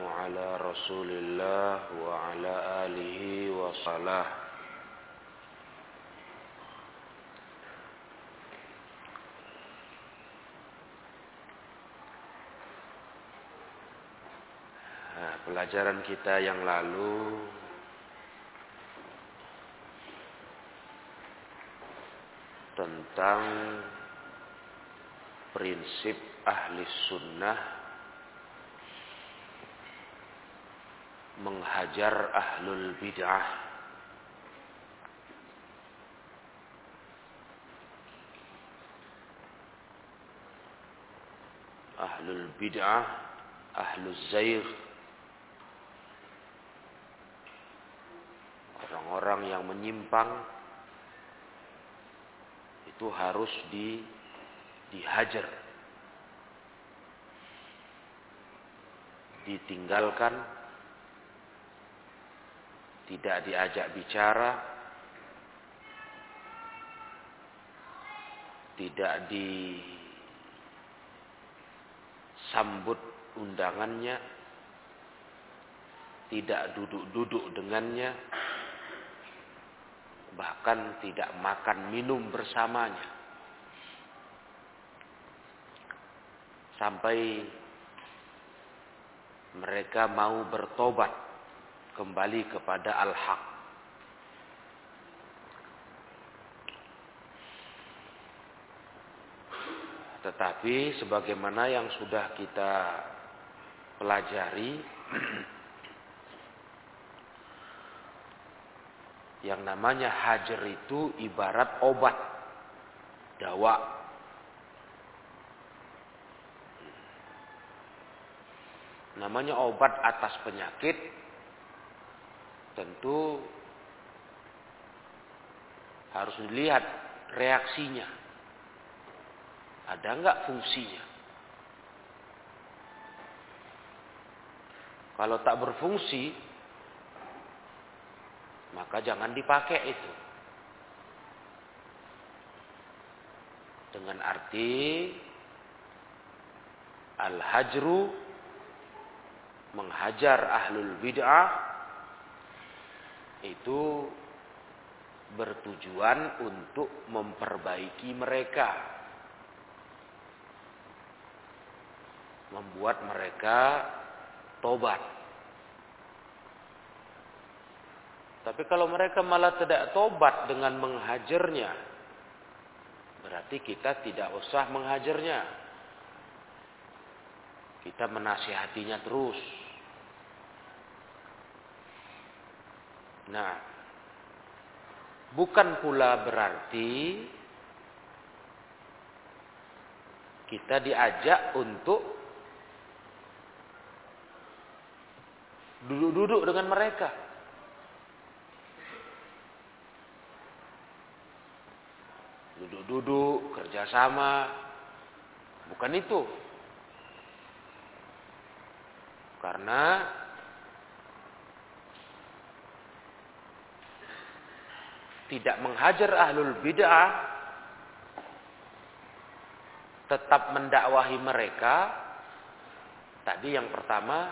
على رسول الله وعلى آله وصحبه Pelajaran kita yang lalu Tentang prinsip ahli sunnah menghajar ahlul bid'ah. Ahlul bid'ah ahlul zair. Orang-orang yang menyimpang itu harus di dihajar. Ditinggalkan tidak diajak bicara tidak disambut undangannya tidak duduk-duduk dengannya bahkan tidak makan minum bersamanya. Sampai mereka mau bertobat kembali kepada al-haq tetapi sebagaimana yang sudah kita pelajari Yang namanya hajar itu ibarat obat. Dawa. Namanya obat atas penyakit. Tentu harus dilihat reaksinya. Ada nggak fungsinya? Kalau tak berfungsi, maka jangan dipakai itu. Dengan arti al-hajru menghajar ahlul bid'ah itu bertujuan untuk memperbaiki mereka. Membuat mereka tobat. Tapi kalau mereka malah tidak tobat dengan menghajarnya, berarti kita tidak usah menghajarnya. Kita menasihatinya terus. Nah, bukan pula berarti kita diajak untuk duduk-duduk dengan mereka. duduk-duduk, kerjasama. Bukan itu. Karena tidak menghajar ahlul bid'ah, tetap mendakwahi mereka. Tadi yang pertama,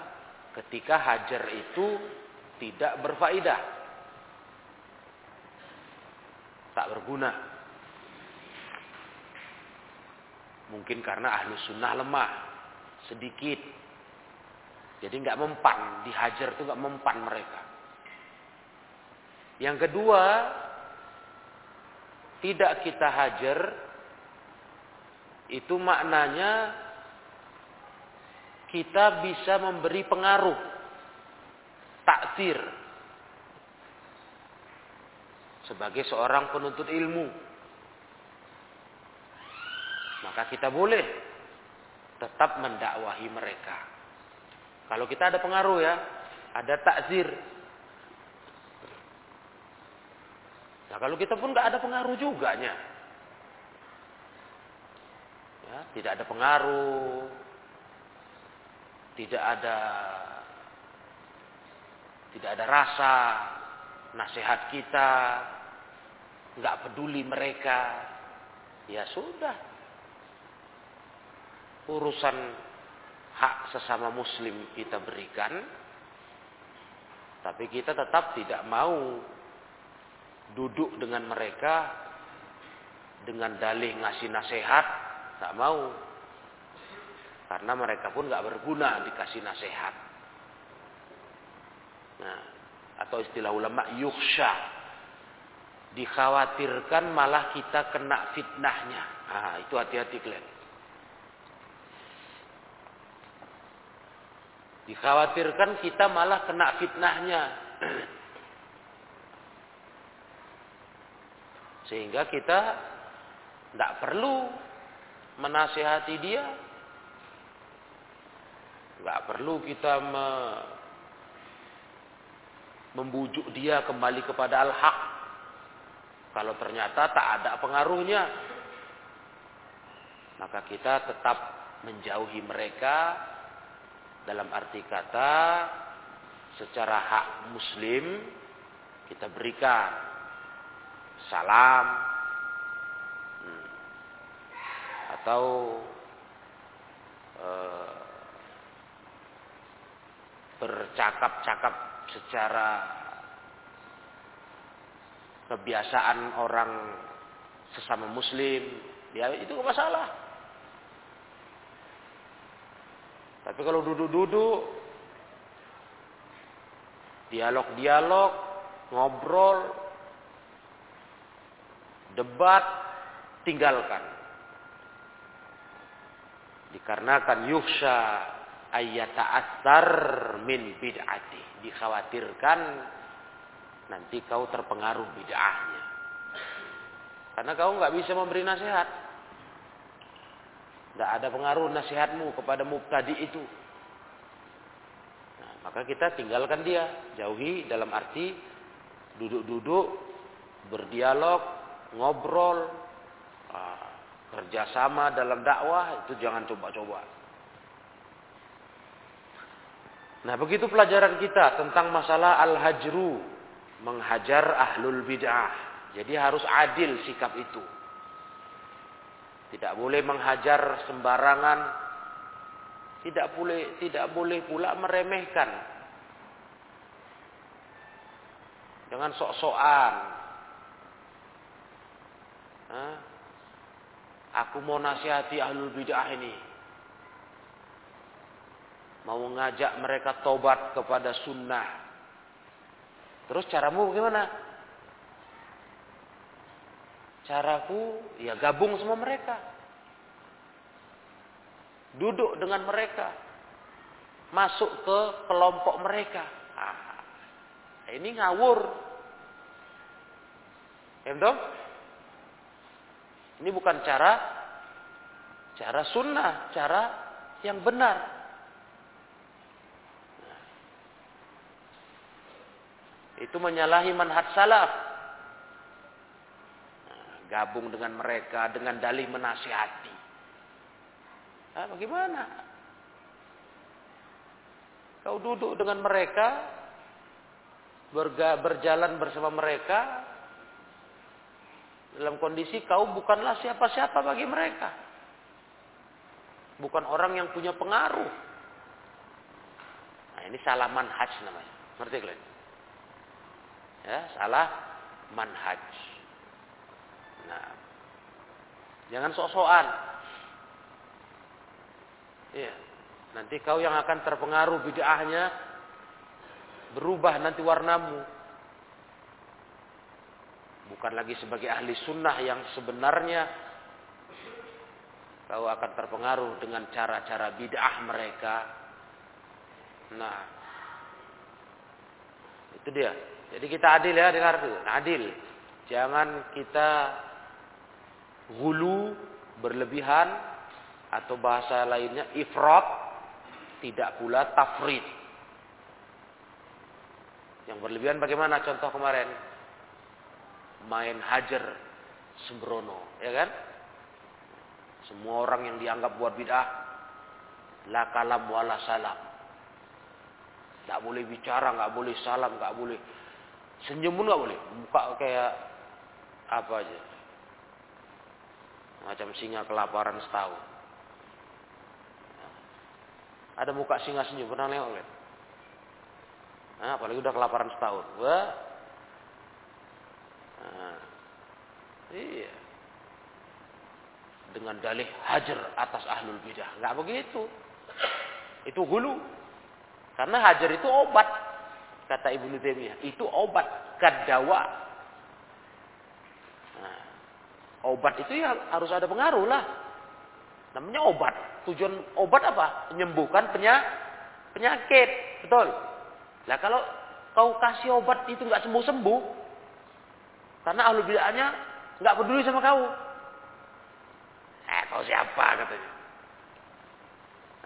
ketika hajar itu tidak berfaedah. Tak berguna. Mungkin karena ahlu sunnah lemah. Sedikit. Jadi nggak mempan. Dihajar itu nggak mempan mereka. Yang kedua. Tidak kita hajar. Itu maknanya. Kita bisa memberi pengaruh. Takdir. Sebagai seorang penuntut ilmu maka kita boleh tetap mendakwahi mereka. Kalau kita ada pengaruh ya, ada takzir. Nah kalau kita pun nggak ada pengaruh juga. Ya, tidak ada pengaruh, tidak ada tidak ada rasa nasihat kita, nggak peduli mereka, ya sudah, urusan hak sesama muslim kita berikan. Tapi kita tetap tidak mau duduk dengan mereka dengan dalih ngasih nasihat, tak mau. Karena mereka pun nggak berguna dikasih nasihat. Nah, atau istilah ulama yuksha. Dikhawatirkan malah kita kena fitnahnya. Ah, itu hati-hati kalian. Dikhawatirkan kita malah kena fitnahnya. Sehingga kita tidak perlu menasihati dia. Tidak perlu kita me, membujuk dia kembali kepada al-haq. Kalau ternyata tak ada pengaruhnya. Maka kita tetap menjauhi mereka dalam arti kata secara hak muslim kita berikan salam. Hmm, atau uh, bercakap-cakap secara kebiasaan orang sesama muslim ya itu masalah. Tapi kalau duduk-duduk, dialog-dialog, ngobrol, debat, tinggalkan. Dikarenakan yuksha asar min bid'ati. Dikhawatirkan nanti kau terpengaruh bid'ahnya. Karena kau nggak bisa memberi nasihat. Tidak ada pengaruh nasihatmu kepada mubtadi itu. Nah, maka kita tinggalkan dia. Jauhi dalam arti duduk-duduk, berdialog, ngobrol, uh, kerjasama dalam dakwah, itu jangan coba-coba. Nah begitu pelajaran kita tentang masalah al-hajru. Menghajar ahlul bid'ah. Jadi harus adil sikap itu. Tidak boleh menghajar sembarangan. Tidak boleh tidak boleh pula meremehkan. Dengan sok-sokan. Aku mau nasihati ahlul bid'ah ini. Mau mengajak mereka tobat kepada sunnah. Terus caramu bagaimana? Caraku ya gabung sama mereka. Duduk dengan mereka. Masuk ke kelompok mereka. Ah, ini ngawur. Dong? Ini bukan cara cara sunnah, cara yang benar. Itu menyalahi manhaj salaf gabung dengan mereka dengan dalih menasihati. Nah, bagaimana? Kau duduk dengan mereka, berga, berjalan bersama mereka, dalam kondisi kau bukanlah siapa-siapa bagi mereka. Bukan orang yang punya pengaruh. Nah, ini salah manhaj namanya. Ngerti kalian? Ya, salah manhaj. Nah, jangan sok-sokan. Iya. Nanti kau yang akan terpengaruh bid'ahnya berubah nanti warnamu. Bukan lagi sebagai ahli sunnah yang sebenarnya kau akan terpengaruh dengan cara-cara bid'ah mereka. Nah, itu dia. Jadi kita adil ya dengar tuh, adil. Jangan kita gulu berlebihan atau bahasa lainnya ifrat tidak pula tafrid yang berlebihan bagaimana contoh kemarin main hajar sembrono ya kan semua orang yang dianggap buat bid'ah la kalam wala salam tidak boleh bicara nggak boleh salam nggak boleh senyum pun nggak boleh buka kayak apa aja Macam singa kelaparan setahun. Ada muka singa senyum, pernah lihat? Nah, apalagi udah kelaparan setahun. Wah. Nah, iya. Dengan dalih hajar atas ahlul bidah. Enggak begitu. Itu hulu. Karena hajar itu obat. Kata Ibnu Taimiyah. Itu obat. Kadawa. Nah, obat itu ya harus ada pengaruh lah. Namanya obat. Tujuan obat apa? Menyembuhkan penyakit. Betul. Nah kalau kau kasih obat itu nggak sembuh-sembuh, karena ahlu bid'ahnya nggak peduli sama kau. Eh, kau siapa katanya?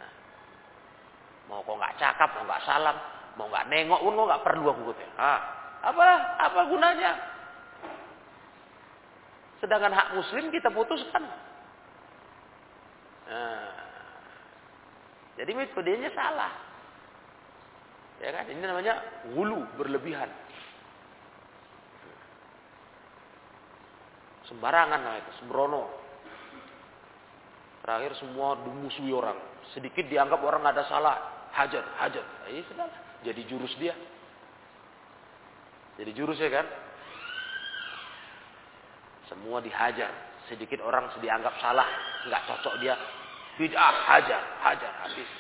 Nah, mau kau nggak cakap, mau nggak salam, mau nggak nengok pun nggak perlu aku katanya. Apa apa gunanya? Sedangkan hak muslim kita putuskan. Nah, jadi metodenya salah. Ya kan? Ini namanya hulu berlebihan. Sembarangan lah itu, sembrono. Terakhir semua dimusuhi orang. Sedikit dianggap orang ada salah, hajar, hajar. Nah, ini sudah jadi jurus dia. Jadi jurus ya kan? Semua dihajar. Sedikit orang dianggap salah, nggak cocok dia. Bid'ah, hajar, hajar, habis.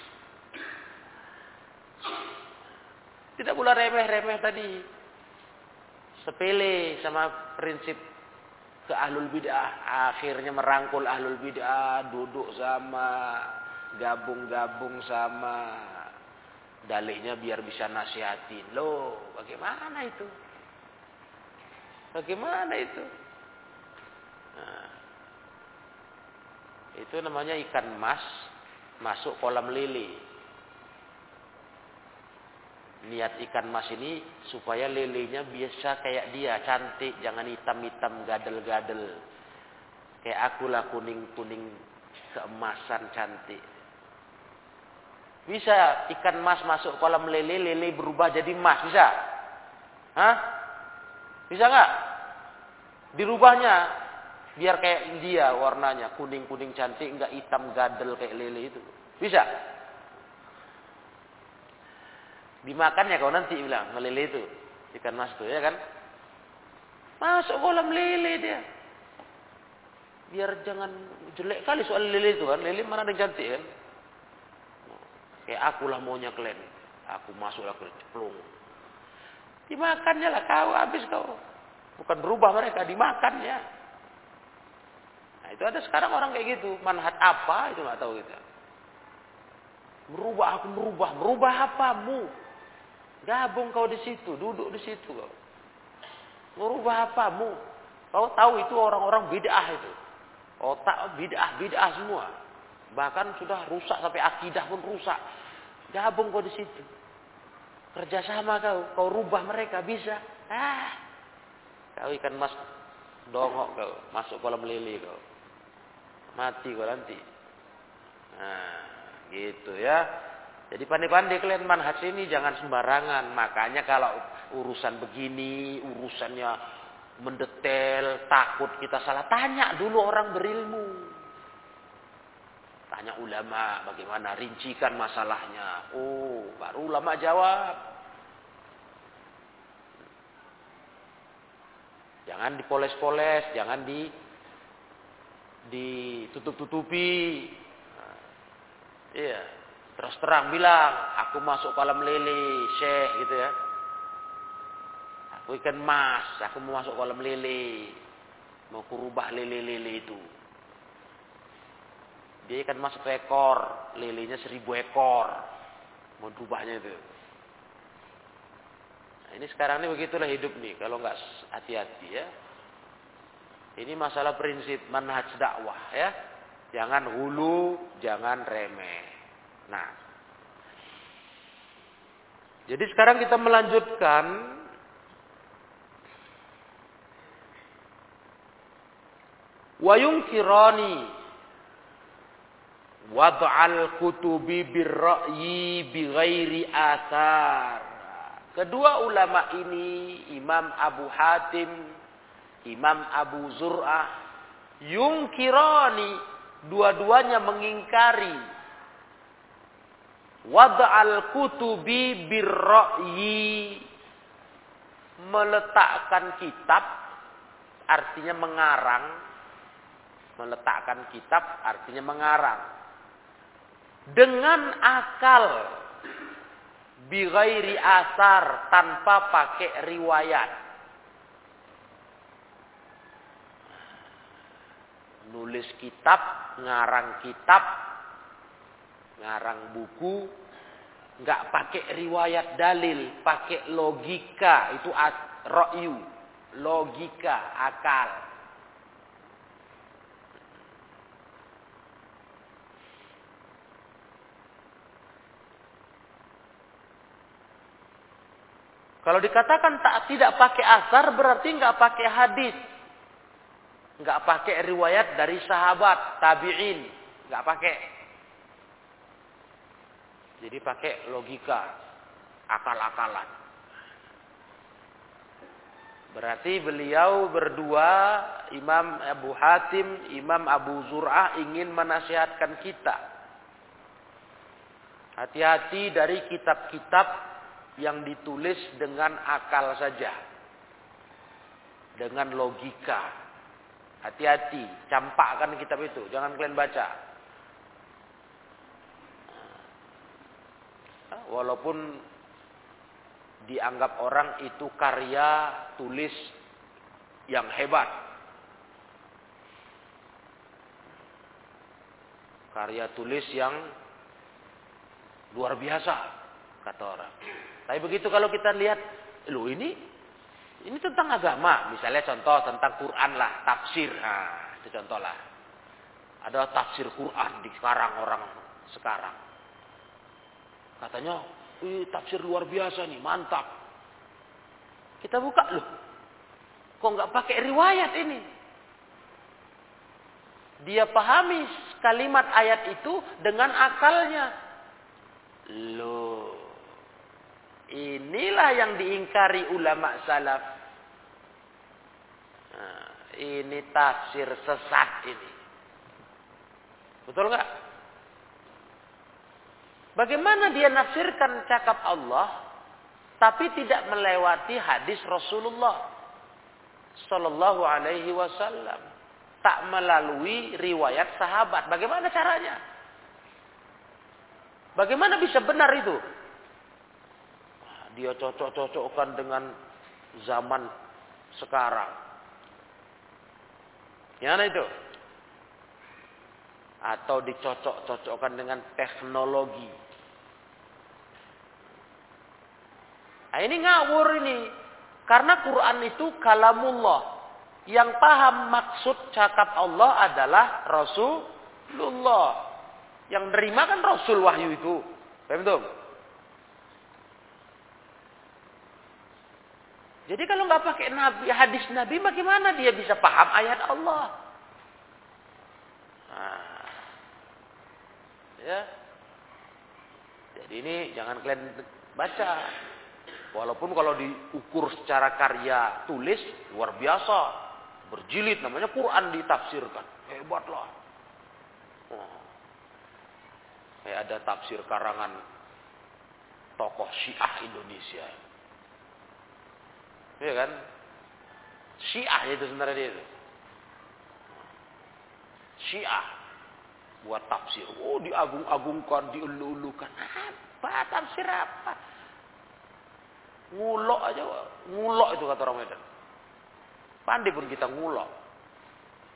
Tidak pula remeh-remeh tadi. Sepele sama prinsip ke ahlul bid'ah. Akhirnya merangkul ahlul bid'ah. Duduk sama. Gabung-gabung sama. Dalihnya biar bisa nasihatin. Loh, bagaimana itu? Bagaimana itu? Nah, itu namanya ikan mas masuk kolam lele niat ikan mas ini supaya lelenya biasa kayak dia, cantik, jangan hitam-hitam, gadel-gadel. Kayak akulah kuning-kuning keemasan cantik. Bisa ikan mas masuk kolam lele, lele berubah jadi mas, bisa? Hah? Bisa nggak? Dirubahnya biar kayak dia warnanya, kuning-kuning cantik, nggak hitam gadel kayak lele itu. Bisa? Dimakan ya kau nanti bilang melele itu ikan mas itu ya kan? Masuk kolam lele dia. Biar jangan jelek kali soal lele itu kan. Lele mana ada cantik kan? Kayak aku lah maunya kalian. Aku masuklah ke ceplung. Dimakannya lah kau habis kau. Bukan berubah mereka, dimakannya. Nah itu ada sekarang orang kayak gitu. Manhat apa itu nggak tahu kita. Merubah aku merubah. Merubah apamu? Gabung kau di situ, duduk di situ kau. Merubah apamu? Kau tahu itu orang-orang bid'ah itu. Otak bid'ah, bid'ah semua. Bahkan sudah rusak sampai akidah pun rusak. Gabung kau di situ. Kerjasama kau, kau rubah mereka bisa. Ah, kau ikan mas dongok kau, masuk kolam lele kau. Mati kau nanti. Nah, gitu ya. Jadi pandai-pandai kalian manhaj ini jangan sembarangan. Makanya kalau urusan begini, urusannya mendetail, takut kita salah, tanya dulu orang berilmu. Tanya ulama bagaimana rincikan masalahnya. Oh, baru ulama jawab. Jangan dipoles-poles, jangan di ditutup-tutupi. Nah, iya. Terus terang bilang, aku masuk kolam lele, syekh gitu ya. Aku ikan mas, aku mau masuk kolam lele. Mau kurubah lele-lele itu. Dia ikan mas satu ekor, lelenya seribu ekor. Mau rubahnya itu. Nah, ini sekarang ini begitulah hidup nih, kalau nggak hati-hati ya. Ini masalah prinsip manhaj dakwah ya. Jangan hulu, jangan remeh. Nah. Jadi sekarang kita melanjutkan wayung kirani wad'al kutubi birra'yi bighairi asar. Kedua ulama ini Imam Abu Hatim, Imam Abu Zur'ah yungkirani dua-duanya mengingkari Wad'al kutubi birra'yi. Meletakkan kitab artinya mengarang. Meletakkan kitab artinya mengarang. Dengan akal. Bighairi asar tanpa pakai riwayat. Nulis kitab, ngarang kitab, ngarang buku nggak pakai riwayat dalil, pakai logika, itu ra'yu, logika, akal. Kalau dikatakan tak tidak pakai asar berarti nggak pakai hadis, nggak pakai riwayat dari sahabat, tabiin, nggak pakai. Jadi pakai logika, akal-akalan. Berarti beliau berdua, Imam Abu Hatim, Imam Abu Zur'ah ingin menasihatkan kita. Hati-hati dari kitab-kitab yang ditulis dengan akal saja. Dengan logika. Hati-hati, campakkan kitab itu, jangan kalian baca. Walaupun dianggap orang itu karya tulis yang hebat. Karya tulis yang luar biasa, kata orang. Tapi begitu kalau kita lihat, lu ini ini tentang agama, misalnya contoh tentang Quran lah, tafsir. Nah, itu contoh lah. Ada tafsir Quran di sekarang orang sekarang. Katanya, Wih, tafsir luar biasa nih, mantap. Kita buka loh. Kok nggak pakai riwayat ini? Dia pahami kalimat ayat itu dengan akalnya. Loh. Inilah yang diingkari ulama salaf. Nah, ini tafsir sesat ini. Betul nggak? Bagaimana dia nafsirkan cakap Allah tapi tidak melewati hadis Rasulullah sallallahu alaihi wasallam, tak melalui riwayat sahabat. Bagaimana caranya? Bagaimana bisa benar itu? Dia cocok-cocokkan dengan zaman sekarang. Gimana itu? Atau dicocok-cocokkan dengan teknologi. Nah, ini ngawur ini. Karena Quran itu kalamullah. Yang paham maksud cakap Allah adalah Rasulullah. Yang nerima kan Rasul wahyu itu. Paham betul? Jadi kalau nggak pakai nabi, hadis Nabi, bagaimana dia bisa paham ayat Allah? Nah, ya. Jadi ini jangan kalian baca. Walaupun kalau diukur secara karya tulis luar biasa, berjilid namanya Quran ditafsirkan. Hebatlah. Oh. Kayak ada tafsir karangan tokoh Syiah Indonesia. Iya kan? Syiah itu sebenarnya dia. Syiah buat tafsir. Oh, diagung-agungkan, diulu-ulukan. Apa tafsir apa? Ngulok aja, ngulok itu kata orang Medan. Pandai pun kita ngulok.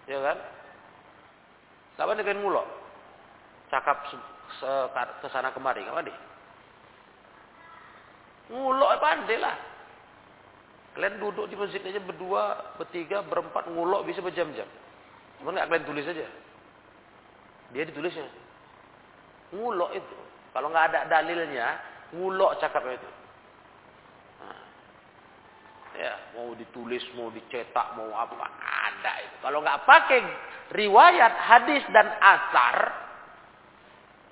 Ya kan? Siapa nih ngulok? Cakap ke sana kemari, nggak pandai? Ngulok pandai lah. Kalian duduk di masjid aja berdua, bertiga, berempat ngulok bisa berjam-jam. Cuma nggak kalian tulis aja. Dia ditulisnya. Ngulok itu. Kalau nggak ada dalilnya, ngulok cakap itu. Ya, mau ditulis, mau dicetak, mau apa, ada itu. Kalau nggak pakai riwayat, hadis dan asar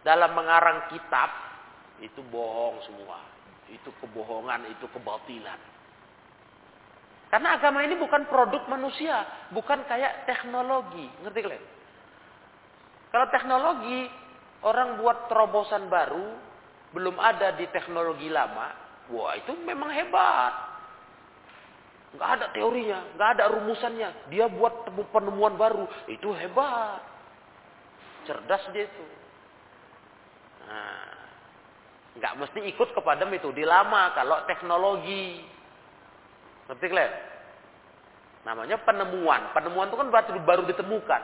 dalam mengarang kitab, itu bohong semua. Itu kebohongan, itu kebatilan. Karena agama ini bukan produk manusia, bukan kayak teknologi. Ngerti kalian? Kalau teknologi, orang buat terobosan baru, belum ada di teknologi lama, wah itu memang hebat. Nggak ada teorinya, nggak ada rumusannya. Dia buat penemuan baru, itu hebat. Cerdas dia itu. Nah, nggak mesti ikut kepada metode lama kalau teknologi. Ngerti kalian? Namanya penemuan. Penemuan itu kan berarti baru ditemukan.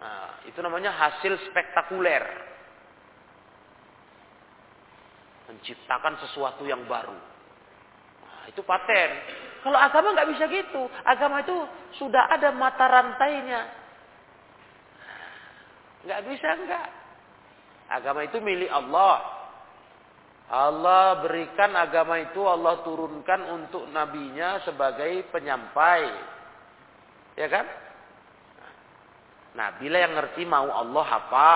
Nah, itu namanya hasil spektakuler. Menciptakan sesuatu yang baru. Nah, itu paten. Kalau agama nggak bisa gitu. Agama itu sudah ada mata rantainya. Nggak bisa nggak. Agama itu milik Allah. Allah berikan agama itu Allah turunkan untuk nabinya sebagai penyampai. Ya kan? Nah, bila yang ngerti mau Allah apa?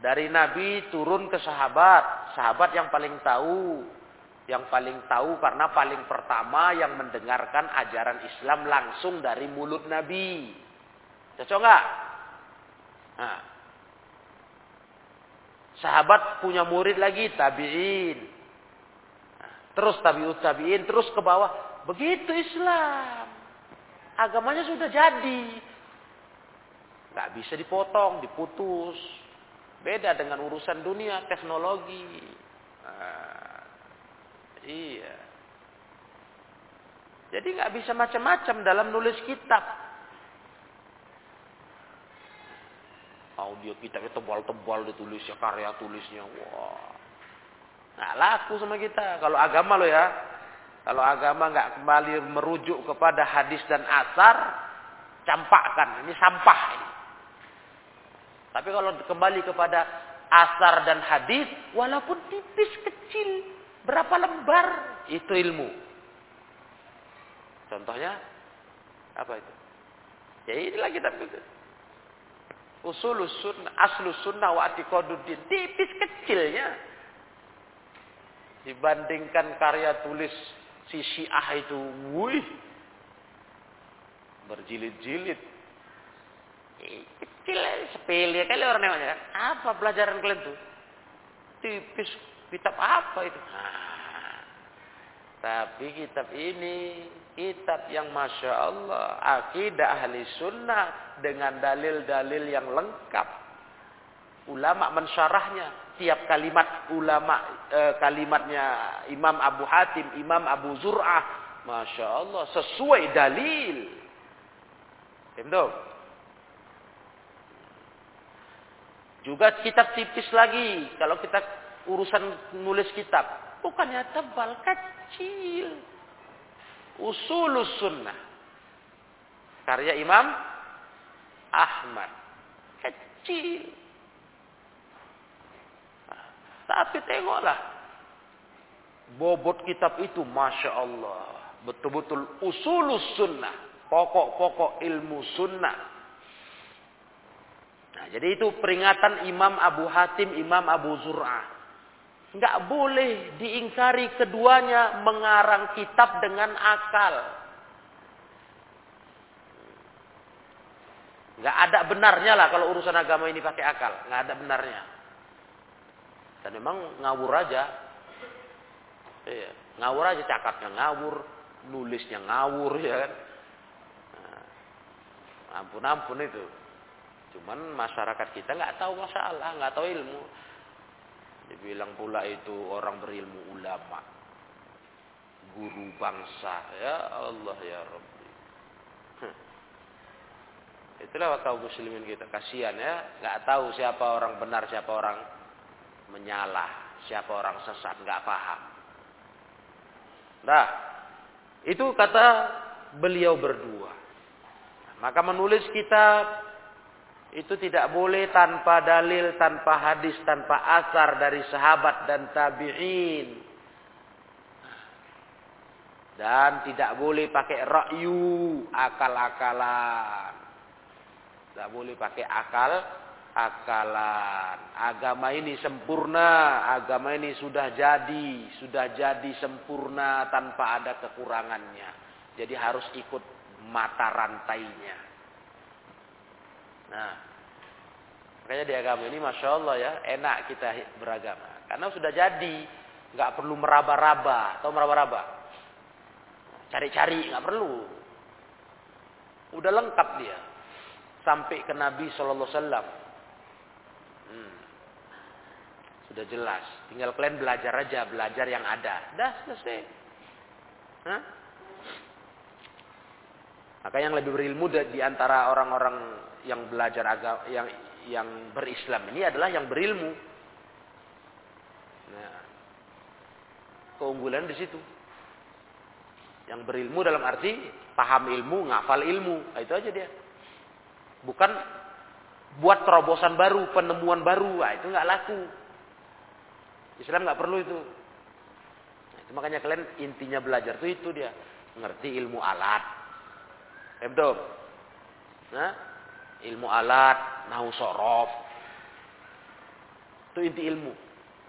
Dari nabi turun ke sahabat, sahabat yang paling tahu, yang paling tahu karena paling pertama yang mendengarkan ajaran Islam langsung dari mulut nabi. Cocok nggak? Nah, Sahabat punya murid lagi tabi'in. Terus tabi'ut tabi'in, terus ke bawah. Begitu Islam. Agamanya sudah jadi. Gak bisa dipotong, diputus. Beda dengan urusan dunia, teknologi. Nah, iya. Jadi nggak bisa macam-macam dalam nulis kitab. Audio kitabnya tebal-tebal ditulisnya, karya tulisnya. Wah. Nah, laku sama kita. Kalau agama lo ya. Kalau agama nggak kembali merujuk kepada hadis dan asar, campakkan. Ini sampah. Ini. Tapi kalau kembali kepada asar dan hadis, walaupun tipis kecil, berapa lembar, itu ilmu. Contohnya apa itu? Ya inilah kita Usul sunnah, aslu sunnah wa. Tipis kecilnya. Dibandingkan karya tulis si Syiah itu, wih. Berjilid-jilid. Kecil, sepele kali orang namanya kan. Apa pelajaran kalian tuh? Tipis, kitab apa itu? Nah, tapi kitab ini kitab yang masya Allah akidah ahli sunnah dengan dalil-dalil yang lengkap. Ulama mensyarahnya tiap kalimat ulama e, kalimatnya Imam Abu Hatim Imam Abu Zur'ah masya Allah sesuai dalil. Itu juga kitab tipis lagi. Kalau kita urusan nulis kitab bukannya tebal kecil Usulus Sunnah. Karya Imam Ahmad. Kecil. Tapi tengoklah. Bobot kitab itu Masya Allah. Betul-betul usulus sunnah. Pokok-pokok ilmu sunnah. Nah, jadi itu peringatan Imam Abu Hatim, Imam Abu Zur'ah nggak boleh diingkari keduanya mengarang kitab dengan akal. Nggak ada benarnya lah kalau urusan agama ini pakai akal, nggak ada benarnya. Dan memang ngawur aja. Iya, ngawur aja cakapnya ngawur, nulisnya ngawur ya kan. Nah, ampun ampun itu. Cuman masyarakat kita nggak tahu masalah, nggak tahu ilmu. Dibilang pula itu orang berilmu ulama. Guru bangsa. Ya Allah ya Rabbi. Itulah kaum muslimin kita. Kasihan ya. Nggak tahu siapa orang benar, siapa orang menyalah. Siapa orang sesat. Nggak paham. Nah. Itu kata beliau berdua. Maka menulis kitab itu tidak boleh tanpa dalil, tanpa hadis, tanpa asar dari sahabat dan tabi'in. Dan tidak boleh pakai rakyu, akal-akalan. Tidak boleh pakai akal, akalan. Agama ini sempurna, agama ini sudah jadi, sudah jadi sempurna tanpa ada kekurangannya. Jadi harus ikut mata rantainya. Nah, Makanya di agama ini Masya Allah ya, enak kita beragama. Karena sudah jadi, nggak perlu meraba-raba. atau meraba-raba? Cari-cari, nggak perlu. Udah lengkap dia. Sampai ke Nabi Shallallahu Alaihi Wasallam. Hmm. Sudah jelas. Tinggal kalian belajar aja, belajar yang ada. Dah selesai. Hah? Maka yang lebih berilmu di antara orang-orang yang belajar agama yang yang berislam ini adalah yang berilmu. Nah, keunggulan di situ. Yang berilmu dalam arti paham ilmu, ngafal ilmu, nah, itu aja dia. Bukan buat terobosan baru, penemuan baru, nah, itu nggak laku. Islam nggak perlu itu. Nah, itu makanya kalian intinya belajar tuh itu dia, ngerti ilmu alat, Ebdom. Nah, ilmu alat, nahu sorof. Itu inti ilmu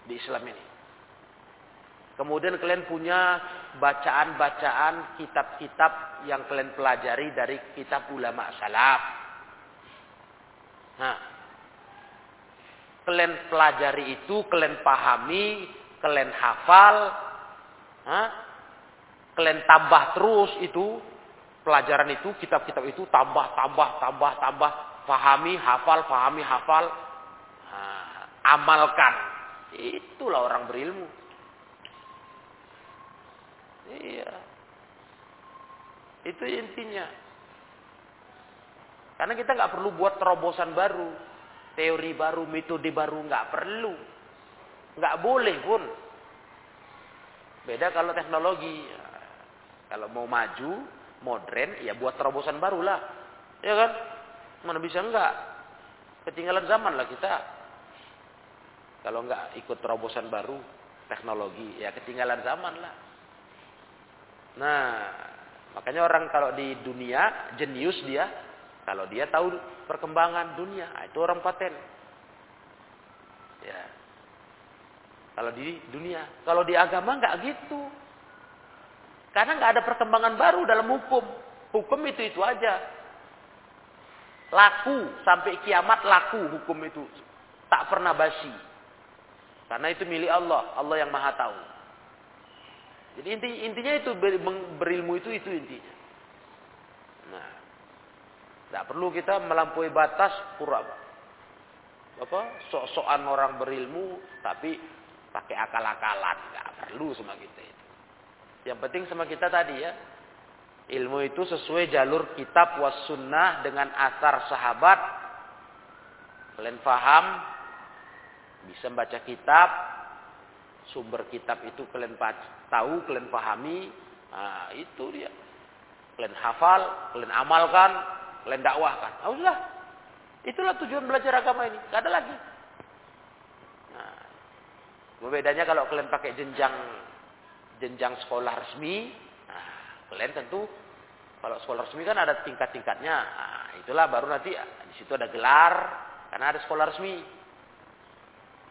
di Islam ini. Kemudian kalian punya bacaan-bacaan kitab-kitab yang kalian pelajari dari kitab ulama salaf. Nah, kalian pelajari itu, kalian pahami, kalian hafal, nah, kalian tambah terus itu pelajaran itu, kitab-kitab itu tambah, tambah, tambah, tambah, pahami, hafal, pahami, hafal, nah, amalkan. Itulah orang berilmu. Iya. Itu intinya. Karena kita nggak perlu buat terobosan baru, teori baru, metode baru, nggak perlu, nggak boleh pun. Beda kalau teknologi, kalau mau maju, modern, ya buat terobosan baru lah. Ya kan? Mana bisa enggak? Ketinggalan zaman lah kita. Kalau enggak ikut terobosan baru, teknologi, ya ketinggalan zaman lah. Nah, makanya orang kalau di dunia, jenius dia, kalau dia tahu perkembangan dunia, ah, itu orang paten. Ya. Kalau di dunia, kalau di agama enggak gitu. Karena nggak ada perkembangan baru dalam hukum. Hukum itu itu aja. Laku sampai kiamat laku hukum itu. Tak pernah basi. Karena itu milik Allah. Allah yang maha tahu. Jadi inti, intinya itu berilmu itu itu intinya. Nah, tidak perlu kita melampaui batas pura apa sok-sokan orang berilmu tapi pakai akal-akalan nggak perlu sama kita itu. Yang penting sama kita tadi ya. Ilmu itu sesuai jalur kitab was sunnah dengan asar sahabat. Kalian paham, bisa baca kitab, sumber kitab itu kalian tahu, kalian pahami, nah, itu dia. Kalian hafal, kalian amalkan, kalian dakwahkan. Alhamdulillah. Itulah tujuan belajar agama ini. Gak ada lagi. Nah, bedanya kalau kalian pakai jenjang jenjang sekolah resmi, nah, kalian tentu kalau sekolah resmi kan ada tingkat-tingkatnya. Nah, itulah baru nanti di situ ada gelar karena ada sekolah resmi.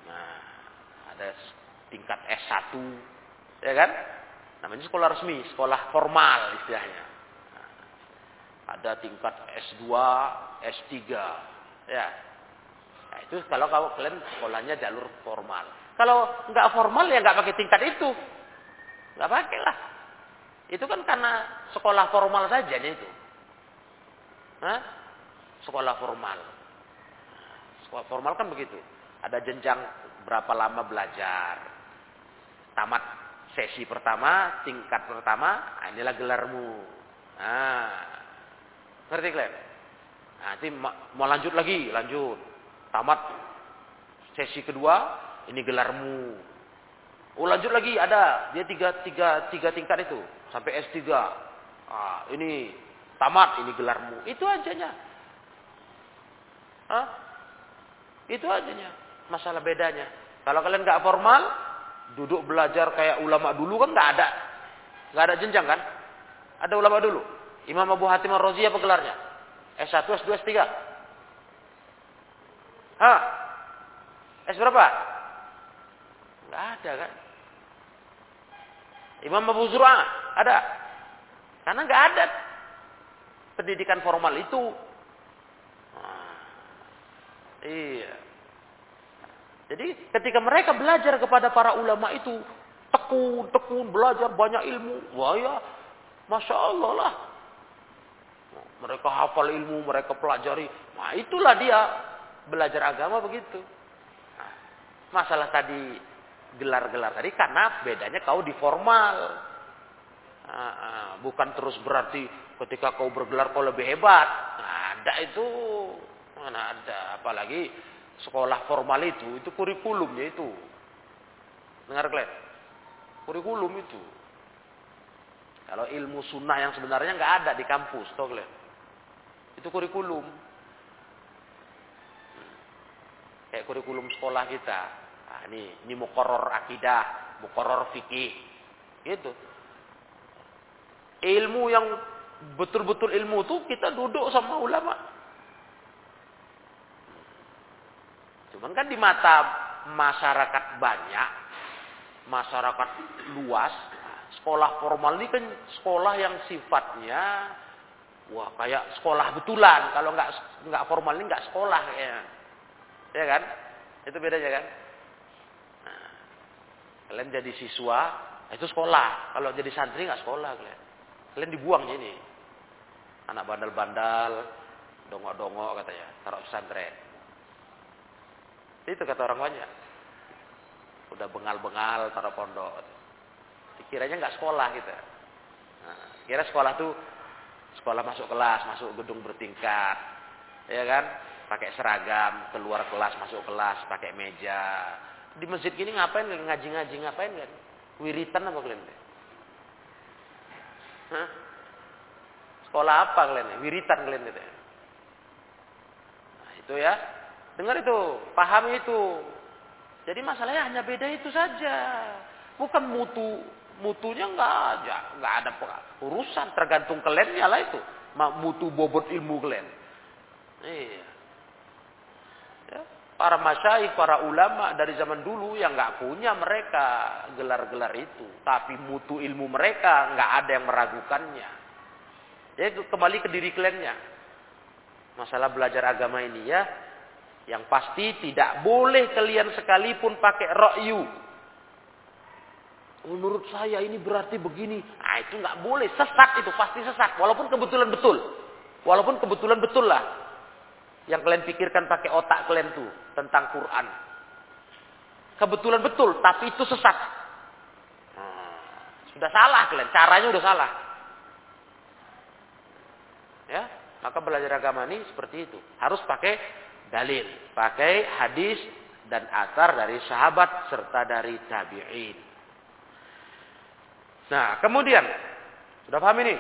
Nah, ada tingkat S1, ya kan? Namanya sekolah resmi, sekolah formal istilahnya. Nah, ada tingkat S2, S3, ya. Nah, itu kalau kalian sekolahnya jalur formal. Kalau nggak formal ya nggak pakai tingkat itu. Gak pakai lah. Itu kan karena sekolah formal saja itu. Hah? Sekolah formal. Sekolah formal kan begitu. Ada jenjang berapa lama belajar. Tamat sesi pertama, tingkat pertama, nah inilah gelarmu. Nah, ngerti kalian? Nah, nanti mau lanjut lagi, lanjut. Tamat sesi kedua, ini gelarmu. Oh lanjut lagi ada dia tiga tiga tiga tingkat itu sampai S 3 ah, ini tamat ini gelarmu itu ajanya. Hah? Itu ajanya masalah bedanya. Kalau kalian nggak formal duduk belajar kayak ulama dulu kan nggak ada nggak ada jenjang kan? Ada ulama dulu. Imam Abu Hatim Ar-Razi apa gelarnya? S1, S2, S3. Hah? S berapa? Nggak ada kan? Imam Abu Zur'a ada. Karena nggak ada pendidikan formal itu. Nah, Iya. Jadi ketika mereka belajar kepada para ulama itu tekun, tekun belajar banyak ilmu, wah ya, masya Allah lah. Mereka hafal ilmu, mereka pelajari. Nah itulah dia belajar agama begitu. Nah, masalah tadi gelar-gelar tadi karena bedanya kau di formal. Nah, nah, bukan terus berarti ketika kau bergelar kau lebih hebat. Nah, ada itu. Mana ada. Apalagi sekolah formal itu, itu kurikulumnya itu. Dengar kalian? Kurikulum itu. Kalau ilmu sunnah yang sebenarnya nggak ada di kampus, tau kalian? Itu kurikulum. Kayak kurikulum sekolah kita. Nah, ini ini mukoror akidah, mukoror fikih. Gitu. Ilmu yang betul-betul ilmu tuh kita duduk sama ulama. Cuman kan di mata masyarakat banyak, masyarakat luas, sekolah formal ini kan sekolah yang sifatnya wah kayak sekolah betulan. Kalau nggak nggak formal ini nggak sekolah ya. Ya kan? Itu bedanya kan? Nah, kalian jadi siswa, itu sekolah. Kalau jadi santri nggak sekolah kalian. Kalian dibuang ini. Anak bandal-bandal, dongok-dongok katanya, taruh pesantren. Itu kata orang banyak. Udah bengal-bengal taruh pondok. Dikiranya nggak sekolah gitu. Nah, kira sekolah tuh sekolah masuk kelas, masuk gedung bertingkat. Ya kan? Pakai seragam, keluar kelas, masuk kelas, pakai meja. Di masjid gini ngapain ngaji-ngaji ngapain kan? Wiritan apa kalian? Hah? Sekolah apa kalian? Wiritan kalian ya. Nah, itu ya. Dengar itu, paham itu. Jadi masalahnya hanya beda itu saja. Bukan mutu mutunya nggak ada, nggak ada urusan tergantung kalian lah itu. Mutu bobot ilmu kalian. Iya. Para masyaih, para ulama dari zaman dulu yang nggak punya mereka gelar-gelar itu, tapi mutu ilmu mereka nggak ada yang meragukannya. Ya kembali ke diri kliennya. Masalah belajar agama ini ya, yang pasti tidak boleh kalian sekalipun pakai rokyu menurut saya ini berarti begini. Nah itu nggak boleh. Sesat itu pasti sesat. Walaupun kebetulan betul. Walaupun kebetulan betul lah. Yang kalian pikirkan pakai otak kalian tuh. Tentang Quran. Kebetulan betul. Tapi itu sesat. Nah, sudah salah kalian. Caranya udah salah. Ya. Maka belajar agama ini seperti itu. Harus pakai dalil. Pakai hadis dan asar dari sahabat serta dari tabi'in. Nah, kemudian sudah paham ini?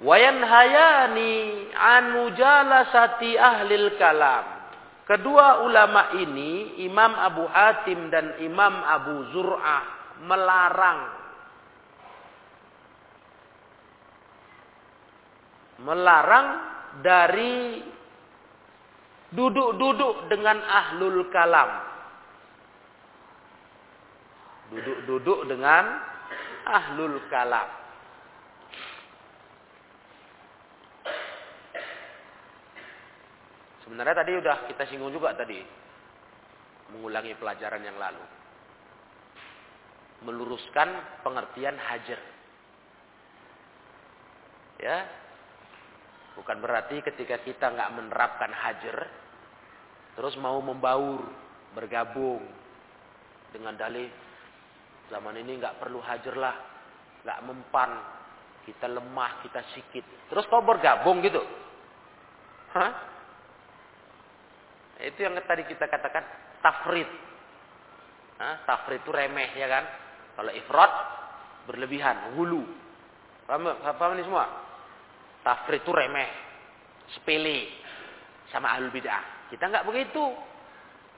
Wayanhayani anu jalasati ahlil kalam. Kedua ulama ini, Imam Abu Hatim dan Imam Abu Zur'ah melarang melarang dari duduk-duduk dengan ahlul kalam. Duduk-duduk dengan ahlul kalam. Sebenarnya tadi udah kita singgung juga tadi. Mengulangi pelajaran yang lalu. Meluruskan pengertian hajar. Ya. Bukan berarti ketika kita nggak menerapkan hajar. Terus mau membaur. Bergabung. Dengan dalih Zaman ini nggak perlu hajar lah, nggak mempan, kita lemah, kita sikit. Terus kau bergabung gitu, Hah? Itu yang tadi kita katakan tafrid. Hah? Tafrid itu remeh ya kan? Kalau ifrat berlebihan, hulu. Paham, paham ini semua? Tafrid itu remeh, sepele sama ahlul bid'ah. Kita nggak begitu.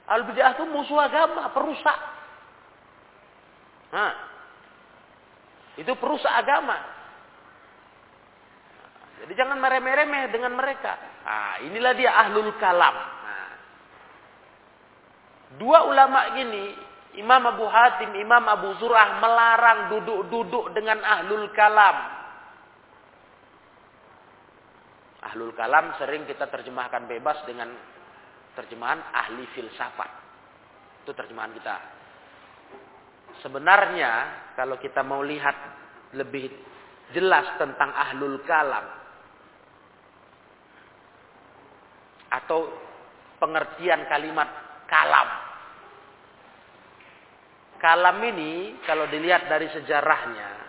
Ahlul bid'ah itu musuh agama, perusak. Nah, itu perusak agama. Jadi jangan meremeh-remeh dengan mereka. Nah, inilah dia ahlul kalam. Dua ulama gini, Imam Abu Hatim, Imam Abu Zurah melarang duduk-duduk dengan ahlul kalam. Ahlul kalam sering kita terjemahkan bebas dengan terjemahan ahli filsafat. Itu terjemahan kita. Sebenarnya kalau kita mau lihat lebih jelas tentang ahlul kalam atau pengertian kalimat kalam. Kalam ini kalau dilihat dari sejarahnya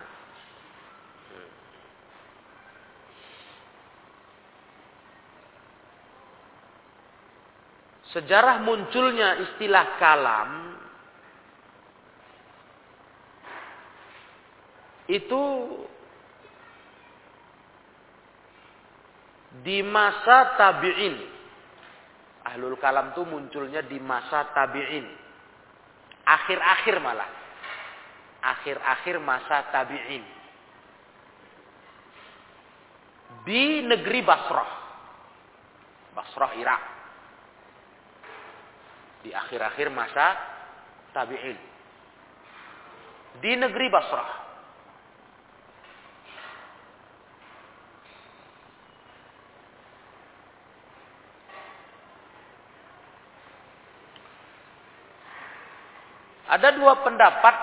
Sejarah munculnya istilah kalam itu di masa tabi'in. Ahlul kalam itu munculnya di masa tabi'in. Akhir-akhir malah. Akhir-akhir masa tabi'in. Di negeri Basrah. Basrah Irak di akhir-akhir masa tabi'in. Di negeri Basrah. Ada dua pendapat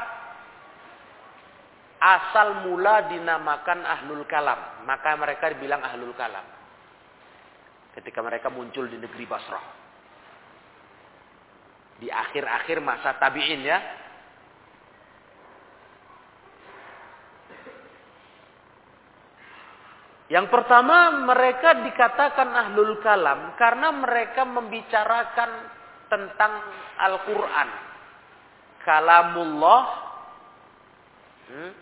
asal mula dinamakan ahlul kalam. Maka mereka dibilang ahlul kalam. Ketika mereka muncul di negeri Basrah di akhir-akhir masa tabi'in ya. Yang pertama mereka dikatakan ahlul kalam karena mereka membicarakan tentang Al-Quran. Kalamullah. Hmm?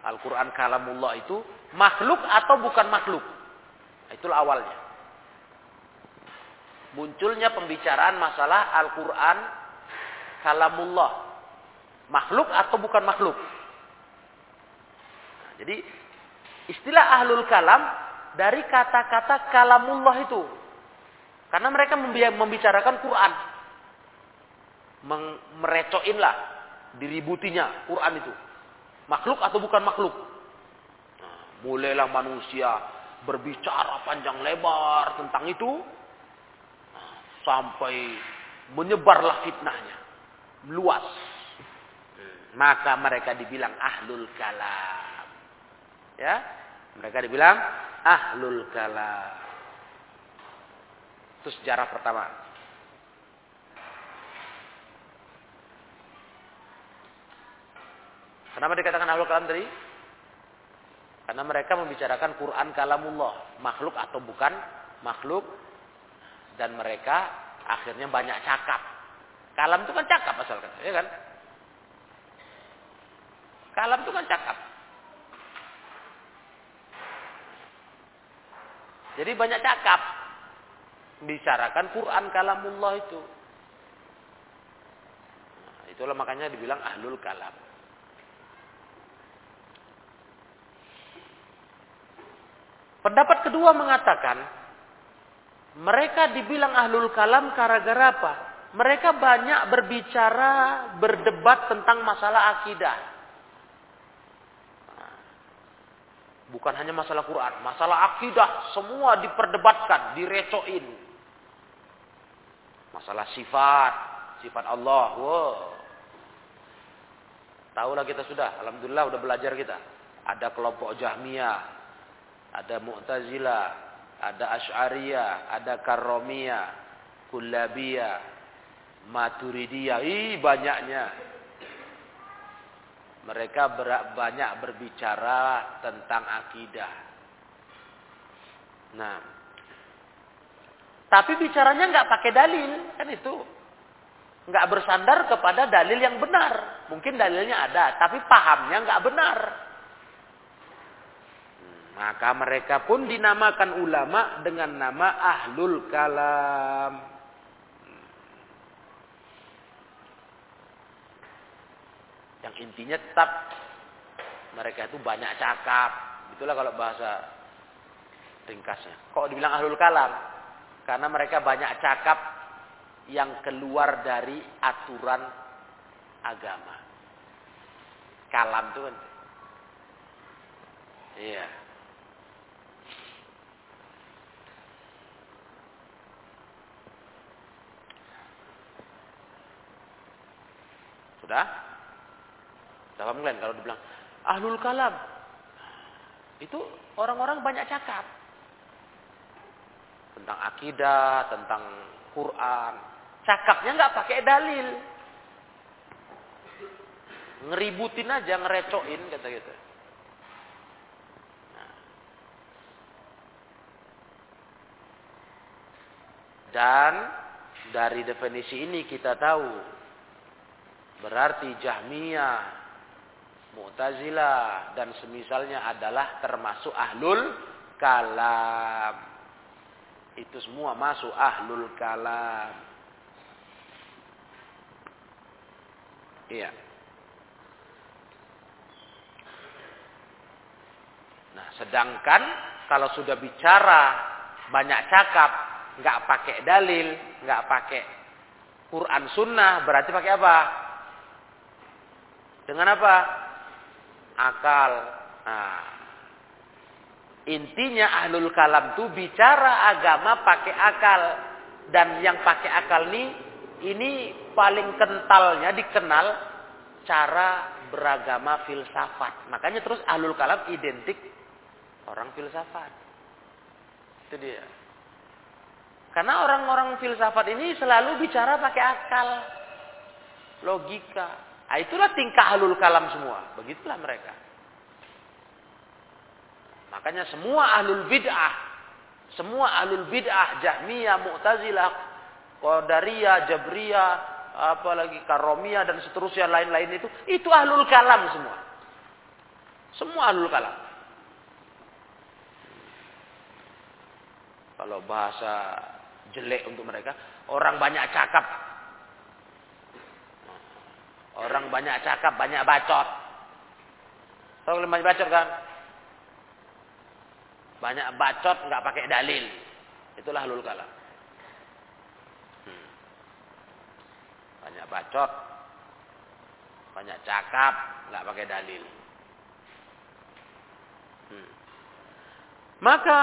Al-Quran kalamullah itu makhluk atau bukan makhluk. Itulah awalnya munculnya pembicaraan masalah Al-Quran kalamullah. Makhluk atau bukan makhluk. Nah, jadi istilah ahlul kalam dari kata-kata kalamullah itu. Karena mereka membicarakan Quran. Merecoin lah. Diributinya Quran itu. Makhluk atau bukan makhluk. Nah, mulailah manusia berbicara panjang lebar tentang itu sampai menyebarlah fitnahnya luas maka mereka dibilang ahlul kalam ya mereka dibilang ahlul kalam itu sejarah pertama kenapa dikatakan ahlul kalam tadi karena mereka membicarakan Quran kalamullah makhluk atau bukan makhluk dan mereka akhirnya banyak cakap. Kalam itu kan cakap asal ya kan? Kalam itu kan cakap. Jadi banyak cakap. Bicarakan Quran kalamullah itu. Nah, itulah makanya dibilang ahlul kalam. Pendapat kedua mengatakan mereka dibilang ahlul kalam gara-gara apa? Mereka banyak berbicara, berdebat tentang masalah akidah. Bukan hanya masalah Quran, masalah akidah semua diperdebatkan, direcoin. Masalah sifat, sifat Allah. Wow. Tahulah kita sudah, alhamdulillah udah belajar kita. Ada kelompok Jahmiyah, ada Mu'tazilah, ada Ash'ariyah, ada Karomiyah, Kullabiyah, Maturidiyah. Ih, banyaknya. Mereka ber, banyak berbicara tentang akidah. Nah, tapi bicaranya nggak pakai dalil, kan itu. Nggak bersandar kepada dalil yang benar. Mungkin dalilnya ada, tapi pahamnya nggak benar. Maka mereka pun dinamakan ulama dengan nama ahlul kalam. Yang intinya tetap mereka itu banyak cakap. Itulah kalau bahasa ringkasnya. Kok dibilang ahlul kalam? Karena mereka banyak cakap yang keluar dari aturan agama. Kalam itu kan. Iya. Sudah? Sudah kalian kalau dibilang ahlul kalam? Itu orang-orang banyak cakap. Tentang akidah, tentang Quran. Cakapnya nggak pakai dalil. Ngeributin aja, ngerecoin kata gitu. Nah. Dan dari definisi ini kita tahu berarti Jahmiyah, Mu'tazilah dan semisalnya adalah termasuk ahlul kalam. Itu semua masuk ahlul kalam. Iya. Nah, sedangkan kalau sudah bicara banyak cakap, nggak pakai dalil, nggak pakai Quran Sunnah, berarti pakai apa? Dengan apa? Akal. Nah, intinya ahlul kalam tuh bicara agama pakai akal dan yang pakai akal nih ini paling kentalnya dikenal cara beragama filsafat. Makanya terus ahlul kalam identik orang filsafat. Itu dia. Karena orang-orang filsafat ini selalu bicara pakai akal, logika. Nah, itulah tingkah ahlul kalam semua. Begitulah mereka. Makanya semua ahlul bid'ah, semua ahlul bid'ah, Jahmiyah, Mu'tazilah, Qadariyah, Jabriyah, apalagi Karomiyah dan seterusnya lain-lain itu, itu ahlul kalam semua. Semua ahlul kalam. Kalau bahasa jelek untuk mereka, orang banyak cakap. Orang banyak cakap, banyak bacot. Tahu kalian banyak bacot kan? Banyak bacot nggak pakai dalil. Itulah halul kalam. Hmm. Banyak bacot, banyak cakap, nggak pakai dalil. Hmm. Maka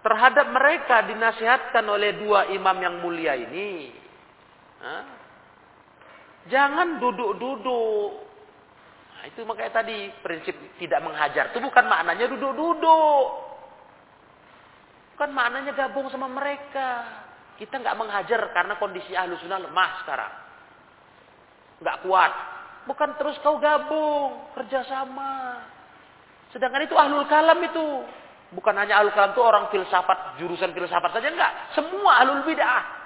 terhadap mereka dinasihatkan oleh dua imam yang mulia ini. Jangan duduk-duduk. Nah, itu makanya tadi prinsip tidak menghajar. Itu bukan maknanya duduk-duduk. Bukan maknanya gabung sama mereka. Kita nggak menghajar karena kondisi ahlu sunnah lemah sekarang. Nggak kuat. Bukan terus kau gabung, kerjasama. Sedangkan itu ahlul kalam itu. Bukan hanya alul kalam itu orang filsafat, jurusan filsafat saja enggak. Semua alul bid'ah.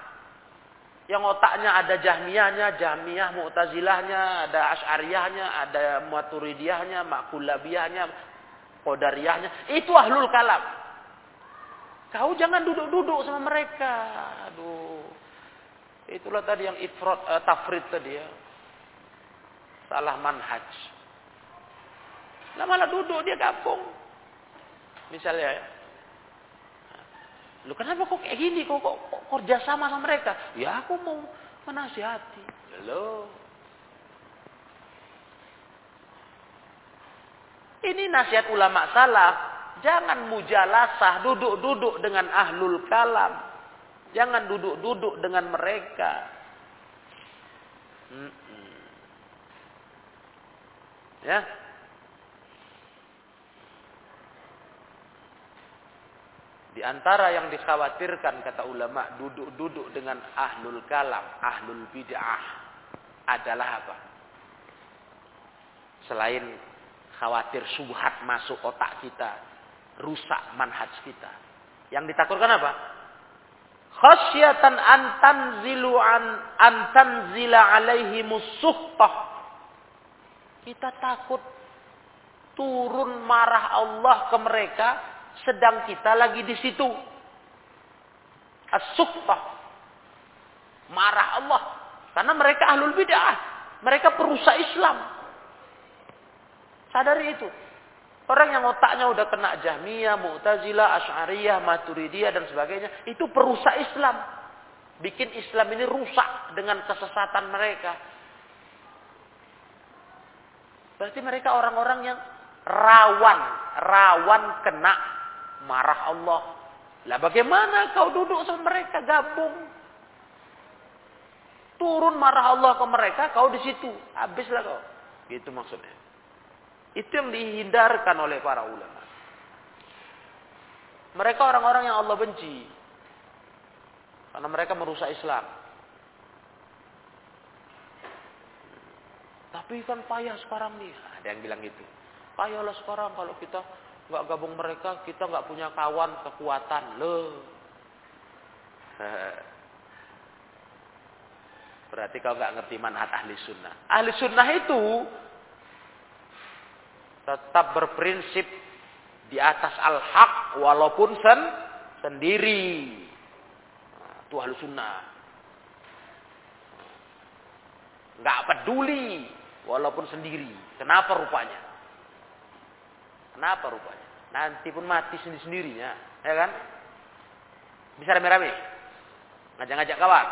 Yang otaknya ada jahmiyahnya, jahmiyah, mu'tazilahnya, ada asyariyahnya, ada maturidiyahnya, makulabiyahnya, kodariyahnya. Itu ahlul kalam. Kau jangan duduk-duduk sama mereka. Aduh. Itulah tadi yang ifrat, uh, tafrid tadi ya. Salah manhaj. Nah malah duduk dia gabung. Misalnya, lu kenapa kok kayak gini? Kok, kok, kok kerja sama sama mereka? Ya aku mau menasihati. Lo, ini nasihat ulama salaf. Jangan mujalasah, duduk-duduk dengan ahlul kalam. Jangan duduk-duduk dengan mereka. Hmm -mm. Ya, Di antara yang dikhawatirkan kata ulama duduk-duduk dengan ahlul kalam, ahlul bid'ah adalah apa? Selain khawatir subhat masuk otak kita, rusak manhaj kita. Yang ditakutkan apa? Khasyatan antanzilu an antanzila alaihi musuhtah. Kita takut turun marah Allah ke mereka sedang kita lagi di situ. as Marah Allah. Karena mereka ahlul bid'ah. Mereka perusak Islam. Sadari itu. Orang yang otaknya udah kena Jahmiyah, Mu'tazilah, Asy'ariyah, Maturidiyah dan sebagainya, itu perusak Islam. Bikin Islam ini rusak dengan kesesatan mereka. Berarti mereka orang-orang yang rawan, rawan kena marah Allah. Lah bagaimana kau duduk sama mereka gabung? Turun marah Allah ke mereka, kau di situ. Habislah kau. Gitu maksudnya. Itu yang dihindarkan oleh para ulama. Mereka orang-orang yang Allah benci. Karena mereka merusak Islam. Tapi kan payah sekarang nih. Ada yang bilang gitu. Payahlah sekarang kalau kita nggak gabung mereka, kita nggak punya kawan kekuatan. Loh. Berarti kau nggak ngerti manhat ahli sunnah. Ahli sunnah itu tetap berprinsip di atas al-haq walaupun sen sendiri. Nah, itu ahli sunnah. Nggak peduli walaupun sendiri. Kenapa rupanya? Kenapa rupanya? Nanti pun mati sendiri-sendirinya, ya kan? Bisa rame-rame. Ngajak-ngajak kawan.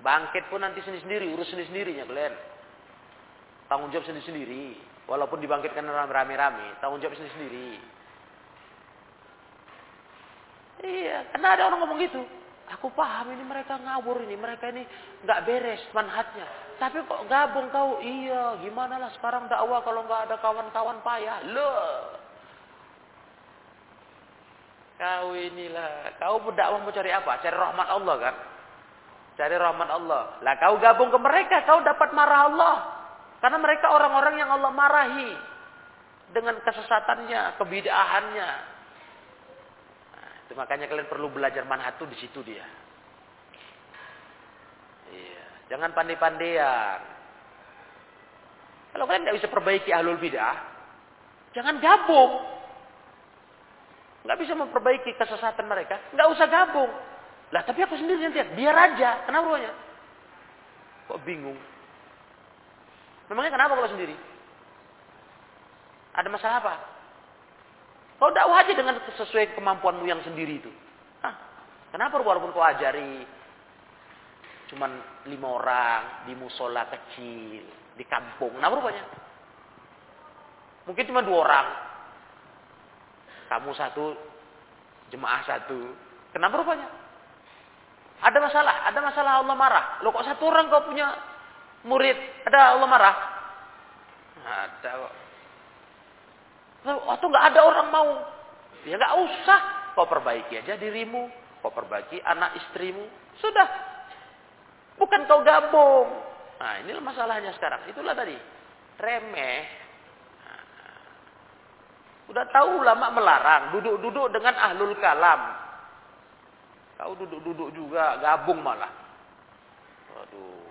Bangkit pun nanti sendiri-sendiri, urus sendiri-sendirinya kalian. Tanggung jawab sendiri-sendiri. Walaupun dibangkitkan rame-rame, tanggung jawab sendiri-sendiri. Iya, karena ada orang ngomong gitu. Aku paham ini mereka ngawur ini, mereka ini nggak beres manhatnya. Tapi kok gabung kau? Iya, gimana lah sekarang dakwah kalau nggak ada kawan-kawan payah. Loh. Kau inilah, kau berdakwah mau cari apa? Cari rahmat Allah kan? Cari rahmat Allah. Lah kau gabung ke mereka, kau dapat marah Allah. Karena mereka orang-orang yang Allah marahi dengan kesesatannya, kebidahannya, itu makanya kalian perlu belajar manhaj di situ dia. Iya, jangan pandai-pandaian. Kalau kalian nggak bisa perbaiki ahlul bidah, jangan gabung. Nggak bisa memperbaiki kesesatan mereka, nggak usah gabung. Lah tapi aku sendiri nanti, biar aja. Kenapa rupanya? Kok bingung? Memangnya kenapa kalau sendiri? Ada masalah apa? Kau dakwah aja dengan sesuai kemampuanmu yang sendiri itu. Hah, kenapa walaupun kau ajari cuman lima orang di musola kecil di kampung, kenapa rupanya? Mungkin cuma dua orang. Kamu satu, jemaah satu. Kenapa rupanya? Ada masalah, ada masalah Allah marah. Lo kok satu orang kau punya murid, ada Allah marah? Ada kok. Waktu nggak ada orang mau, ya nggak usah. Kau perbaiki aja dirimu, kau perbaiki anak istrimu, sudah. Bukan kau gabung. Nah inilah masalahnya sekarang. Itulah tadi remeh. Nah, udah tahu lama melarang, duduk-duduk dengan ahlul kalam. Kau duduk-duduk juga, gabung malah. Waduh,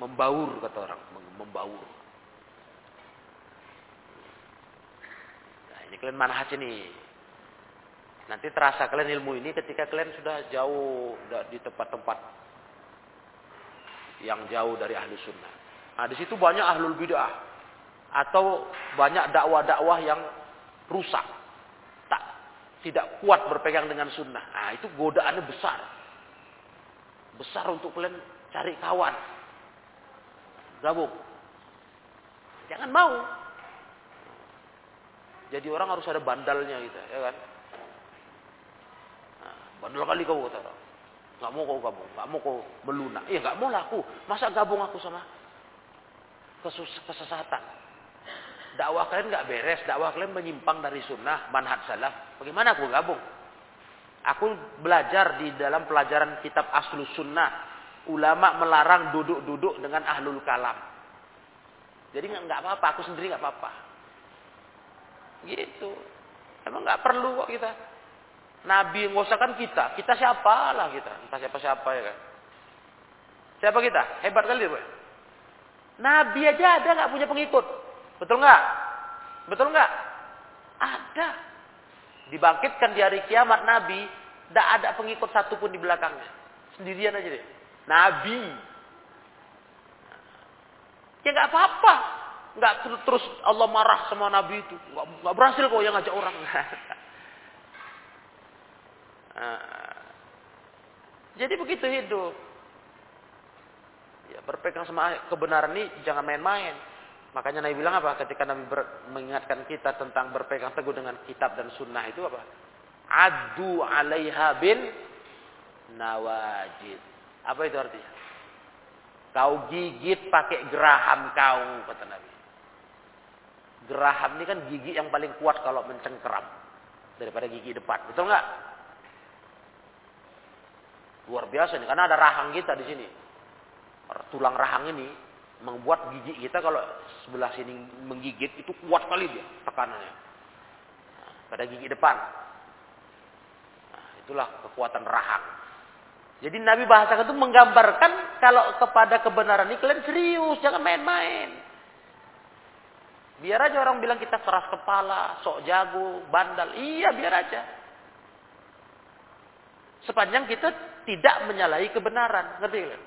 membaur kata orang, membaur. Ini kalian manhaj ini. Nanti terasa kalian ilmu ini ketika kalian sudah jauh di tempat-tempat yang jauh dari ahli sunnah. Nah, di situ banyak ahlul bid'ah atau banyak dakwah-dakwah yang rusak, tak tidak kuat berpegang dengan sunnah. Nah, itu godaannya besar, besar untuk kalian cari kawan, gabung. Jangan mau, jadi orang harus ada bandalnya gitu, ya kan? Nah, bandal kali kau kata orang. Gak mau kau gabung, gak mau kau melunak. Iya gak mau lah aku. Masa gabung aku sama kesus kesesatan? Dakwah kalian gak beres, dakwah kalian menyimpang dari sunnah, manhaj salaf. Bagaimana aku gabung? Aku belajar di dalam pelajaran kitab Aslus Sunnah. Ulama melarang duduk-duduk dengan ahlul kalam. Jadi nggak apa-apa, aku sendiri nggak apa-apa. Gitu. Emang nggak perlu kok kita. Nabi nggak usah kan kita. Kita siapa lah kita. Entah siapa-siapa ya kan. Siapa kita? Hebat kali ya. Nabi aja ada nggak punya pengikut. Betul nggak? Betul nggak? Ada. Dibangkitkan di hari kiamat Nabi, tidak ada pengikut satupun di belakangnya. Sendirian aja deh. Nabi. Ya nggak apa-apa. Nggak terus Allah marah sama Nabi itu. Nggak, berhasil kok yang ngajak orang. Nah, jadi begitu hidup. Ya, berpegang sama kebenaran ini jangan main-main. Makanya Nabi bilang apa? Ketika Nabi ber, mengingatkan kita tentang berpegang teguh dengan kitab dan sunnah itu apa? Adu alaiha bin nawajid. Apa itu artinya? Kau gigit pakai geraham kau, kata Nabi. Geraham ini kan gigi yang paling kuat kalau mencengkeram daripada gigi depan. Betul nggak? Luar biasa nih, karena ada rahang kita di sini. Tulang rahang ini membuat gigi kita kalau sebelah sini menggigit itu kuat kali dia tekanannya. Pada gigi depan. Nah, itulah kekuatan rahang. Jadi Nabi bahasakan itu menggambarkan kalau kepada kebenaran ini kalian serius, jangan main-main. Biar aja orang bilang kita keras kepala, sok jago, bandal. Iya, biar aja. Sepanjang kita tidak menyalahi kebenaran. Ngerti kalian?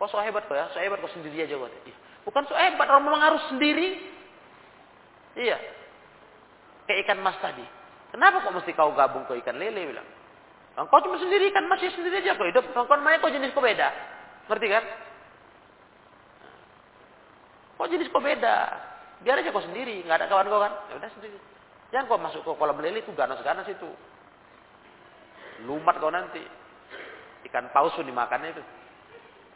Kok so hebat kok ya? So hebat kok sendiri aja kok. Bukan so hebat, orang memang harus sendiri. Iya. Kayak ikan mas tadi. Kenapa kok mesti kau gabung ke ikan lele bilang? Kau cuma sendiri kan masih sendiri aja kok hidup. Kau main kok jenis kok beda. Ngerti kan? Kok jenis kok beda? Biar aja kau sendiri, nggak ada kawan kau kan? Ya udah sendiri. Jangan kau masuk ke kolam lele itu ganas-ganas itu. Lumat kau nanti. Ikan paus pun dimakannya itu.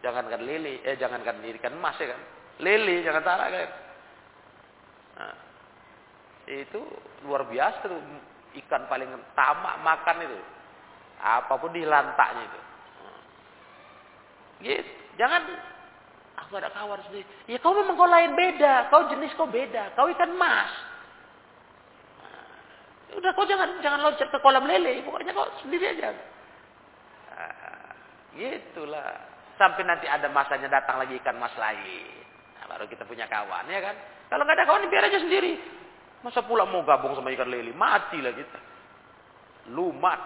Jangankan lele, eh jangankan ikan emas ya kan. Lele jangan salah kan. Nah, itu luar biasa tuh ikan paling tamak makan itu. Apa pun di lantaknya itu. Nah. Gitu. Jangan aku ada kawan sendiri. Ya kau memang kau lain beda, kau jenis kau beda, kau ikan emas. Nah, udah kau jangan jangan loncat ke kolam lele, pokoknya kau sendiri aja. Nah, gitulah. Sampai nanti ada masanya datang lagi ikan mas lain. Nah, baru kita punya kawan, ya kan? Kalau nggak ada kawan, biar aja sendiri. Masa pula mau gabung sama ikan lele? Matilah kita. Lumat.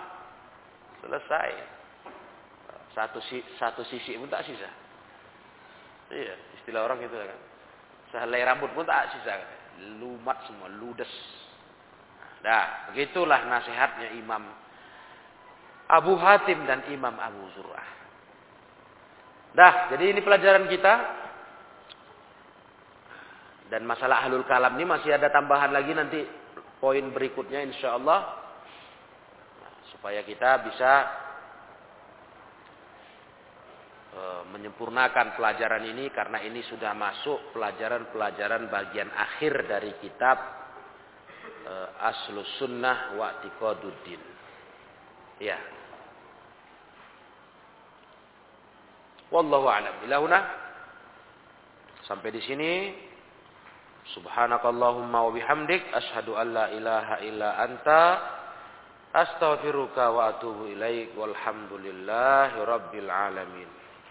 Selesai. Satu satu sisi pun tak sisa. Iya, istilah orang gitu kan. Sehelai rambut pun tak sisa. Lumat semua, ludes. Nah, begitulah nasihatnya Imam Abu Hatim dan Imam Abu Zur'ah. Dah, jadi ini pelajaran kita. Dan masalah ahlul kalam ini masih ada tambahan lagi nanti poin berikutnya insya Allah. Nah, supaya kita bisa e, menyempurnakan pelajaran ini karena ini sudah masuk pelajaran-pelajaran bagian akhir dari kitab e, Aslus Sunnah wa Tiqaduddin. Ya. Wallahu a'lam. Ilahuna. Sampai di sini. Subhanakallahumma wa bihamdik asyhadu an la ilaha illa anta astaghfiruka wa atubu ilaik walhamdulillahi rabbil alamin.